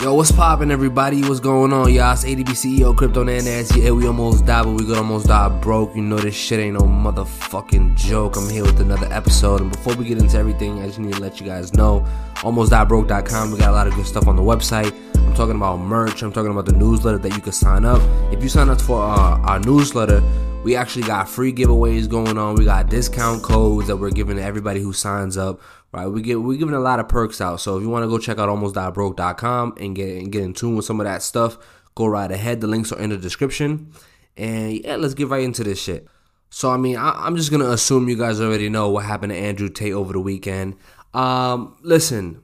Yo, what's poppin', everybody? What's going on, y'all? It's ADB CEO, Crypto Nanaz. Yeah, we almost died, but we could almost die broke. You know this shit ain't no motherfucking joke. I'm here with another episode, and before we get into everything, I just need to let you guys know, almostdiebroke.com. We got a lot of good stuff on the website. I'm talking about merch. I'm talking about the newsletter that you can sign up. If you sign up for uh, our newsletter, we actually got free giveaways going on. We got discount codes that we're giving to everybody who signs up right? We get we're giving a lot of perks out. So if you want to go check out almostdiebroke.com and get and get in tune with some of that stuff, go right ahead. The links are in the description. And yeah, let's get right into this shit. So I mean, I, am just gonna assume you guys already know what happened to Andrew Tate over the weekend. Um, listen,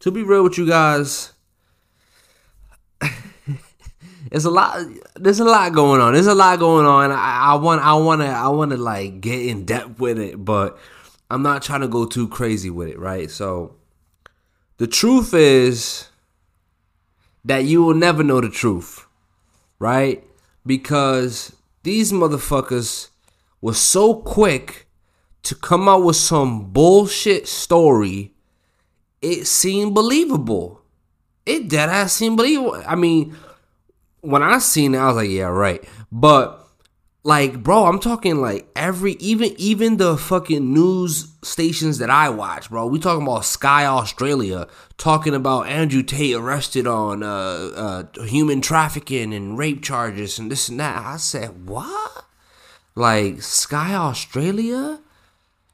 to be real with you guys, there's a lot. There's a lot going on. There's a lot going on. I, I want. I want to. I want to like get in depth with it, but I'm not trying to go too crazy with it, right? So the truth is that you will never know the truth, right? Because these motherfuckers were so quick to come out with some bullshit story, it seemed believable. It dead ass seemed believable. I mean, when I seen it, I was like, yeah, right. But like bro i'm talking like every even even the fucking news stations that i watch bro. We talking about sky australia talking about andrew tate arrested on uh, uh human trafficking and rape charges and this and that. I said what? Like sky australia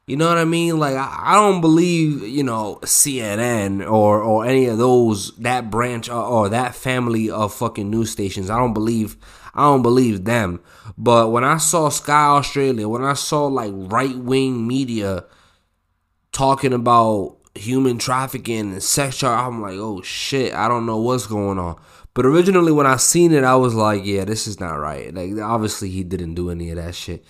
you know what i mean like i, I don't believe you know cnn or or any of those that branch or, or that family of fucking news stations i don't believe I don't believe them. But when I saw Sky Australia, when I saw like right wing media talking about human trafficking and sex charge, I'm like, oh shit, I don't know what's going on. But originally, when I seen it, I was like, yeah, this is not right. Like, obviously, he didn't do any of that shit.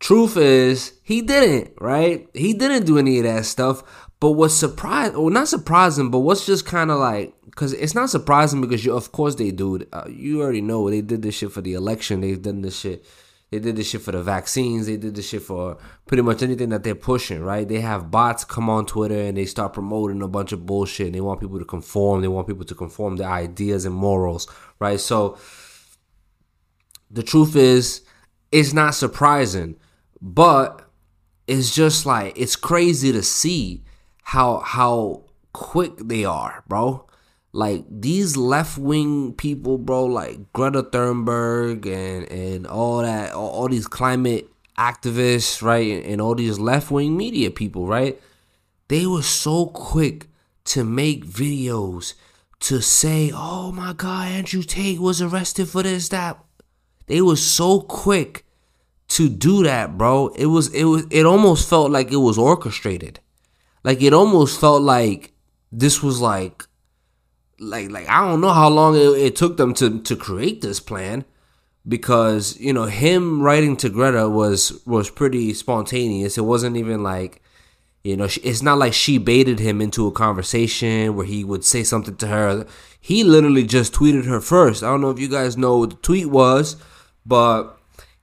Truth is, he didn't, right? He didn't do any of that stuff. But what's surprising, well, not surprising, but what's just kind of like, because it's not surprising because you, of course they do. Uh, you already know they did this shit for the election. They've done this shit. They did this shit for the vaccines. They did this shit for pretty much anything that they're pushing, right? They have bots come on Twitter and they start promoting a bunch of bullshit. They want people to conform. They want people to conform their ideas and morals, right? So the truth is, it's not surprising, but it's just like it's crazy to see how how quick they are, bro. Like these left wing people, bro, like Greta Thunberg and and all that, all, all these climate activists, right, and all these left wing media people, right? They were so quick to make videos to say, "Oh my God, Andrew Tate was arrested for this that." They were so quick to do that, bro. It was it was it almost felt like it was orchestrated. Like it almost felt like this was like like like I don't know how long it, it took them to to create this plan because you know him writing to Greta was was pretty spontaneous. It wasn't even like you know it's not like she baited him into a conversation where he would say something to her. He literally just tweeted her first. I don't know if you guys know what the tweet was, but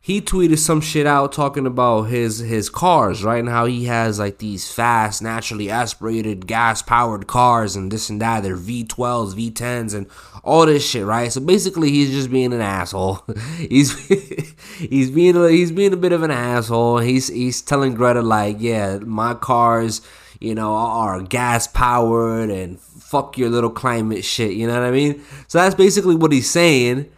he tweeted some shit out talking about his his cars, right? And how he has like these fast, naturally aspirated, gas powered cars and this and that. They're V12s, V10s, and all this shit, right? So basically, he's just being an asshole. he's he's being a, he's being a bit of an asshole. He's he's telling Greta like, yeah, my cars, you know, are gas powered and fuck your little climate shit. You know what I mean? So that's basically what he's saying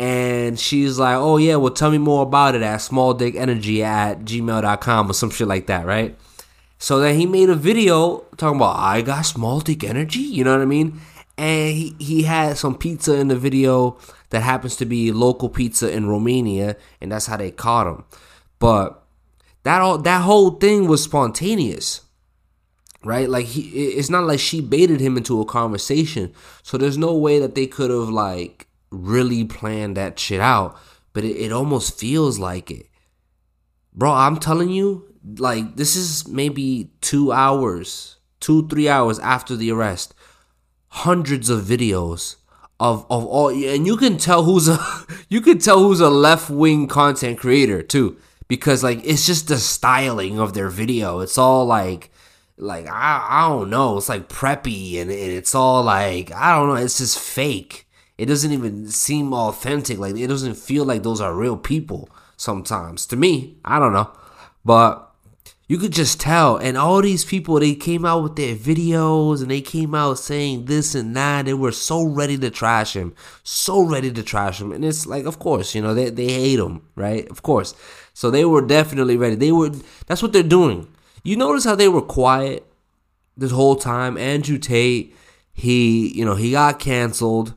and she's like, "Oh yeah, well tell me more about it at smalldickenergy at gmail.com or some shit like that, right?" So then he made a video talking about I got small dick energy, you know what I mean? And he, he had some pizza in the video that happens to be local pizza in Romania, and that's how they caught him. But that all that whole thing was spontaneous. Right? Like he it's not like she baited him into a conversation. So there's no way that they could have like really plan that shit out, but it, it almost feels like it. Bro, I'm telling you, like, this is maybe two hours, two, three hours after the arrest. Hundreds of videos of, of all and you can tell who's a you can tell who's a left-wing content creator too because like it's just the styling of their video it's all like like I I don't know. It's like preppy and, and it's all like I don't know. It's just fake. It doesn't even seem authentic. Like it doesn't feel like those are real people sometimes. To me, I don't know, but you could just tell. And all these people, they came out with their videos and they came out saying this and that. They were so ready to trash him, so ready to trash him. And it's like, of course, you know, they, they hate him, right? Of course. So they were definitely ready. They were, that's what they're doing. You notice how they were quiet this whole time? Andrew Tate, he, you know, he got canceled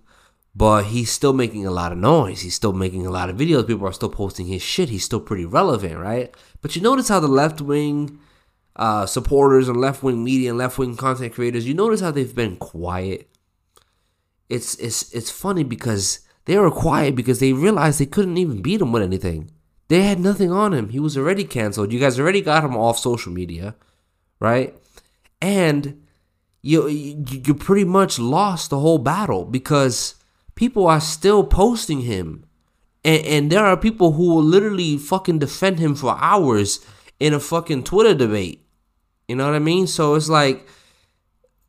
but he's still making a lot of noise. He's still making a lot of videos. People are still posting his shit. He's still pretty relevant, right? But you notice how the left wing uh, supporters and left wing media and left wing content creators, you notice how they've been quiet. It's it's it's funny because they were quiet because they realized they couldn't even beat him with anything. They had nothing on him. He was already canceled. You guys already got him off social media, right? And you you you pretty much lost the whole battle because people are still posting him and, and there are people who will literally fucking defend him for hours in a fucking Twitter debate. You know what I mean? So it's like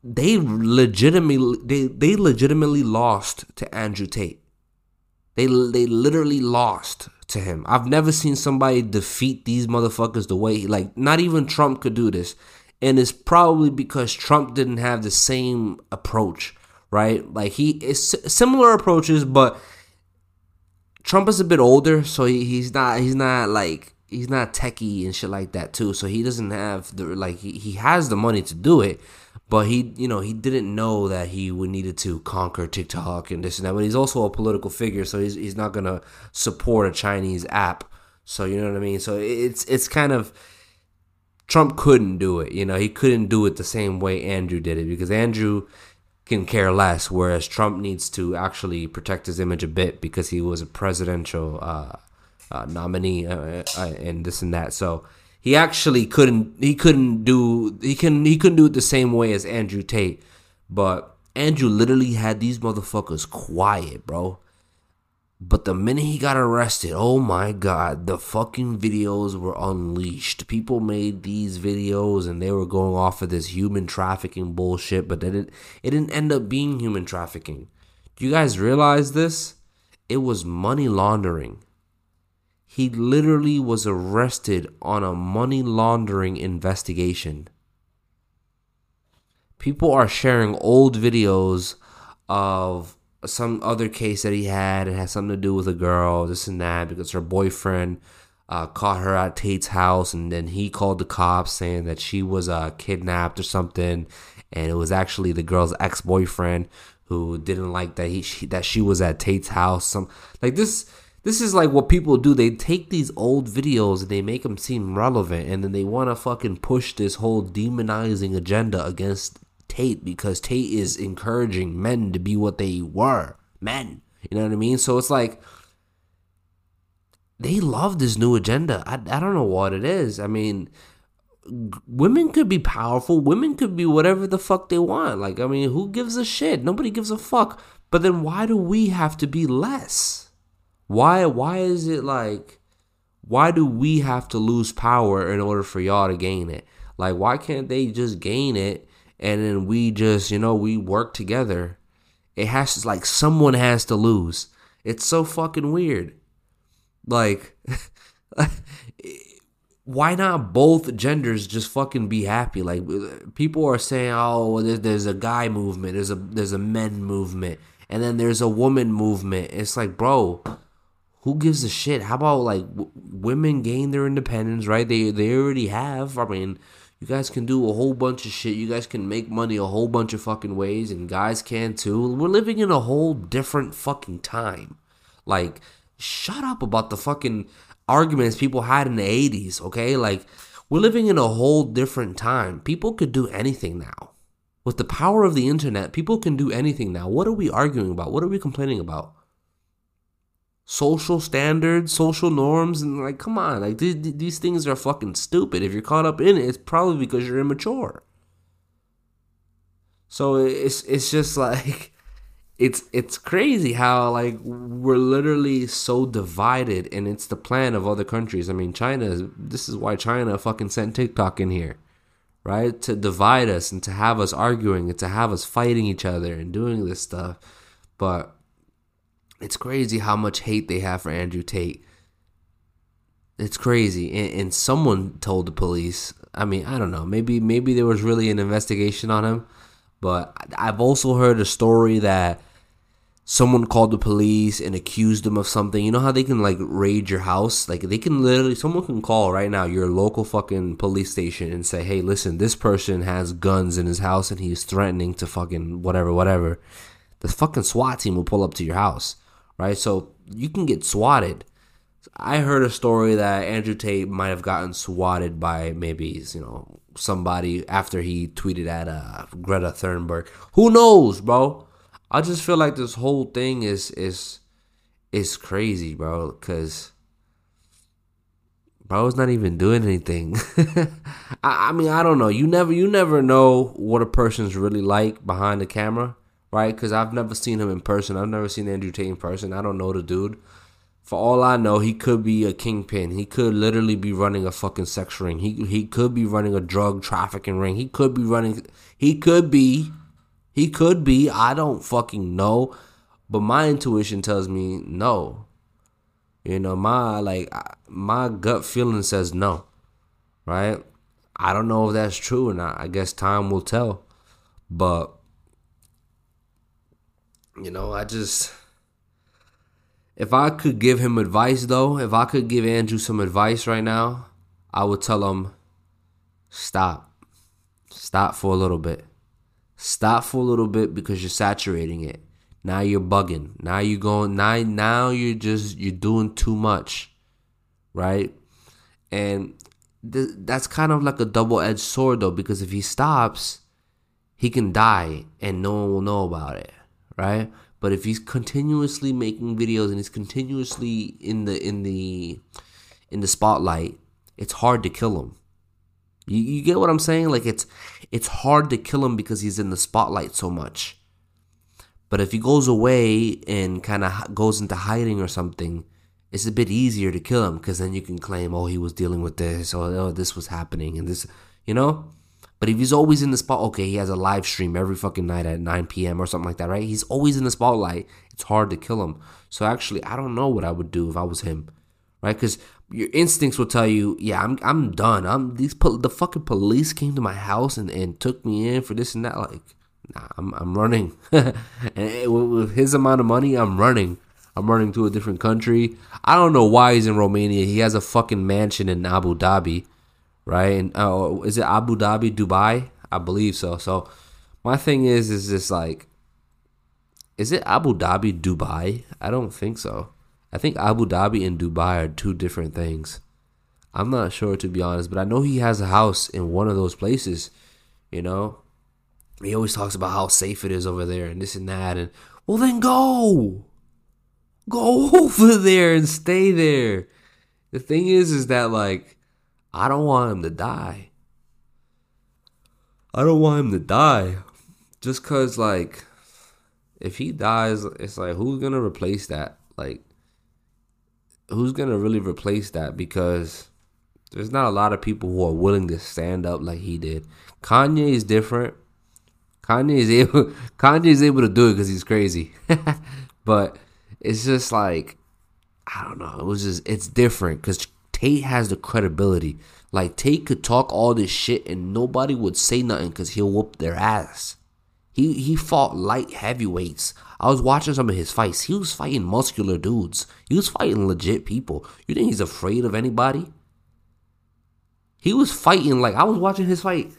they legitimately they they legitimately lost to Andrew Tate. They they literally lost to him. I've never seen somebody defeat these motherfuckers the way like not even Trump could do this. And it's probably because Trump didn't have the same approach, right? Like he is similar approaches, but Trump is a bit older, so he, he's not he's not like he's not techie and shit like that too. So he doesn't have the like he, he has the money to do it, but he you know he didn't know that he would needed to conquer TikTok and this and that. But he's also a political figure, so he's he's not gonna support a Chinese app. So you know what I mean. So it's it's kind of Trump couldn't do it. You know he couldn't do it the same way Andrew did it because Andrew can care less, whereas Trump needs to actually protect his image a bit because he was a presidential uh, uh, nominee uh, uh and this and that. So he actually couldn't he couldn't do he can he couldn't do it the same way as Andrew Tate, but Andrew literally had these motherfuckers quiet, bro. But the minute he got arrested, oh my god, the fucking videos were unleashed. People made these videos and they were going off of this human trafficking bullshit, but it, it didn't end up being human trafficking. Do you guys realize this? It was money laundering. He literally was arrested on a money laundering investigation. People are sharing old videos of some other case that he had. It had something to do with a girl, this and that, because her boyfriend uh, caught her at Tate's house, and then he called the cops saying that she was uh, kidnapped or something, and it was actually the girl's ex boyfriend who didn't like that he she, that she was at Tate's house. Some like this. This is like what people do. They take these old videos and they make them seem relevant, and then they want to fucking push this whole demonizing agenda against Tate because Tate is encouraging men to be what they were men. You know what I mean? So it's like they love this new agenda. I, I don't know what it is. I mean, women could be powerful. Women could be whatever the fuck they want. Like, I mean, who gives a shit? Nobody gives a fuck. But then why do we have to be less? Why why is it like why do we have to lose power in order for y'all to gain it? Like why can't they just gain it and then we just you know we work together. It has to like someone has to lose. It's so fucking weird. Like why not both genders just fucking be happy? Like people are saying oh there's a guy movement there's a there's a men movement and then there's a woman movement. It's like bro who gives a shit? How about like w- women gain their independence right? They they already have i mean you guys can do a whole bunch of shit. You guys can make money a whole bunch of fucking ways, and guys can too. We're living in a whole different fucking time. Like, shut up about the fucking arguments people had in the 80s, okay? Like, we're living in a whole different time. People could do anything now. With the power of the internet, people can do anything now. What are we arguing about? What are we complaining about? Social standards, social norms, and like, come on, like these, these things are fucking stupid. If you're caught up in it, it's probably because you're immature. So it's it's just like it's it's crazy how like we're literally so divided, and it's the plan of other countries. I mean, China. This is why China fucking sent TikTok in here, right? To divide us and to have us arguing and to have us fighting each other and doing this stuff. But it's crazy how much hate they have for Andrew Tate. It's crazy. And, and someone told the police, I mean, I don't know, maybe maybe there was really an investigation on him, but I've also heard a story that someone called the police and accused them of something. You know how they can like raid your house? Like they can literally someone can call right now your local fucking police station and say, "Hey, listen, this person has guns in his house and he's threatening to fucking whatever, whatever." The fucking SWAT team will pull up to your house, right? So you can get swatted. I heard a story that Andrew Tate might have gotten swatted by maybe you know somebody after he tweeted at uh, Greta Thunberg. Who knows, bro? I just feel like this whole thing is is is crazy, bro. Cause bro's not even doing anything. I, I mean, I don't know. You never you never know what a person's really like behind the camera, right? Because I've never seen him in person. I've never seen Andrew Tate in person. I don't know the dude. For all I know, he could be a kingpin. He could literally be running a fucking sex ring. He he could be running a drug trafficking ring. He could be running. He could be he could be. I don't fucking know. But my intuition tells me no. You know, my like my gut feeling says no. Right? I don't know if that's true or not. I guess time will tell. But you know, I just if I could give him advice though, if I could give Andrew some advice right now, I would tell him stop. Stop for a little bit. Stop for a little bit because you're saturating it. Now you're bugging. Now you're going now now you're just you're doing too much. Right? And th- that's kind of like a double-edged sword though because if he stops, he can die and no one will know about it, right? But if he's continuously making videos and he's continuously in the in the in the spotlight, it's hard to kill him. You, you get what I'm saying? Like it's it's hard to kill him because he's in the spotlight so much. But if he goes away and kind of goes into hiding or something, it's a bit easier to kill him because then you can claim, oh, he was dealing with this, or oh, this was happening, and this, you know. But if he's always in the spot, okay, he has a live stream every fucking night at 9 p.m. or something like that, right? He's always in the spotlight. It's hard to kill him. So actually, I don't know what I would do if I was him, right? Because your instincts will tell you, yeah, I'm I'm done. I'm these the fucking police came to my house and, and took me in for this and that. Like, nah, I'm I'm running. and with his amount of money, I'm running. I'm running to a different country. I don't know why he's in Romania. He has a fucking mansion in Abu Dhabi, right? And uh, is it Abu Dhabi, Dubai? I believe so. So my thing is, is this like, is it Abu Dhabi, Dubai? I don't think so. I think Abu Dhabi and Dubai are two different things. I'm not sure to be honest, but I know he has a house in one of those places. You know, he always talks about how safe it is over there and this and that. And well, then go, go over there and stay there. The thing is, is that like, I don't want him to die. I don't want him to die, just cause like, if he dies, it's like who's gonna replace that? Like, who's gonna really replace that? Because there's not a lot of people who are willing to stand up like he did. Kanye is different. Kanye is able. Kanye is able to do it because he's crazy. but it's just like I don't know. It was just it's different because Tate has the credibility. Like Tate could talk all this shit and nobody would say nothing because he'll whoop their ass. He he fought light heavyweights. I was watching some of his fights. He was fighting muscular dudes. He was fighting legit people. You think he's afraid of anybody? He was fighting like I was watching his fight.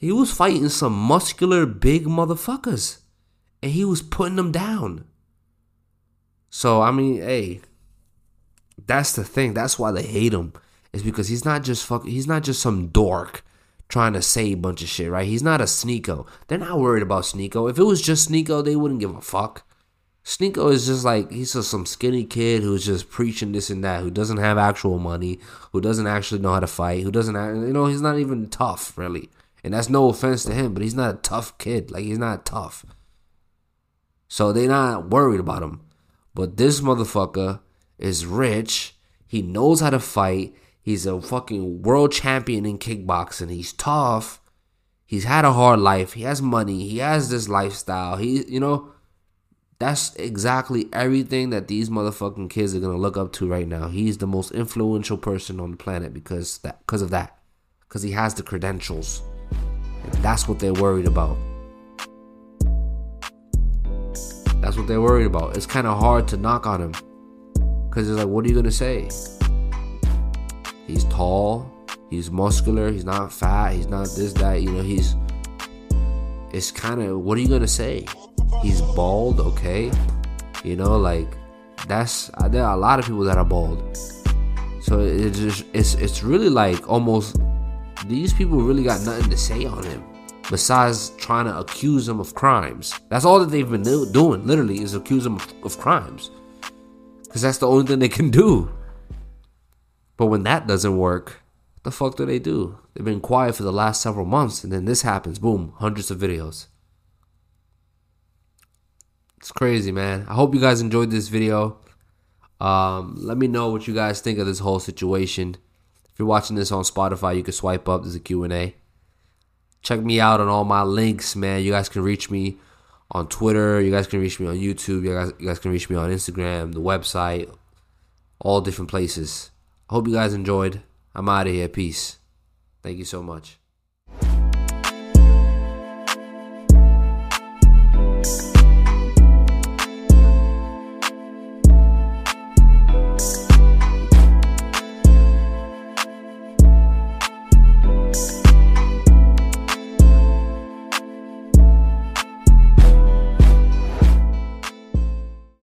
He was fighting some muscular big motherfuckers. And he was putting them down. So I mean, hey, that's the thing. That's why they hate him. Is because he's not just fuck he's not just some dork trying to say a bunch of shit, right? He's not a Sneako. They're not worried about Sneako. If it was just Sneako, they wouldn't give a fuck. Sneako is just like he's just some skinny kid who's just preaching this and that, who doesn't have actual money, who doesn't actually know how to fight, who doesn't, you know, he's not even tough really. And that's no offense to him, but he's not a tough kid. Like he's not tough. So they're not worried about him. But this motherfucker is rich. He knows how to fight. He's a fucking world champion in kickboxing. He's tough. He's had a hard life. He has money. He has this lifestyle. He, you know, that's exactly everything that these motherfucking kids are gonna look up to right now. He's the most influential person on the planet because that, because of that, because he has the credentials. And that's what they're worried about. That's what they're worried about. It's kind of hard to knock on him because it's like, what are you gonna say? He's tall. He's muscular. He's not fat. He's not this that. You know, he's. It's kind of what are you gonna say? He's bald, okay? You know, like that's there are a lot of people that are bald. So it's just it's it's really like almost these people really got nothing to say on him besides trying to accuse him of crimes. That's all that they've been do- doing, literally, is accuse him of, of crimes. Because that's the only thing they can do. But when that doesn't work, what the fuck do they do? They've been quiet for the last several months, and then this happens. Boom, hundreds of videos. It's crazy, man. I hope you guys enjoyed this video. Um, let me know what you guys think of this whole situation. If you're watching this on Spotify, you can swipe up. There's a Q&A. Check me out on all my links, man. You guys can reach me on Twitter. You guys can reach me on YouTube. You guys, you guys can reach me on Instagram, the website, all different places. I hope you guys enjoyed. I'm out of here. Peace. Thank you so much.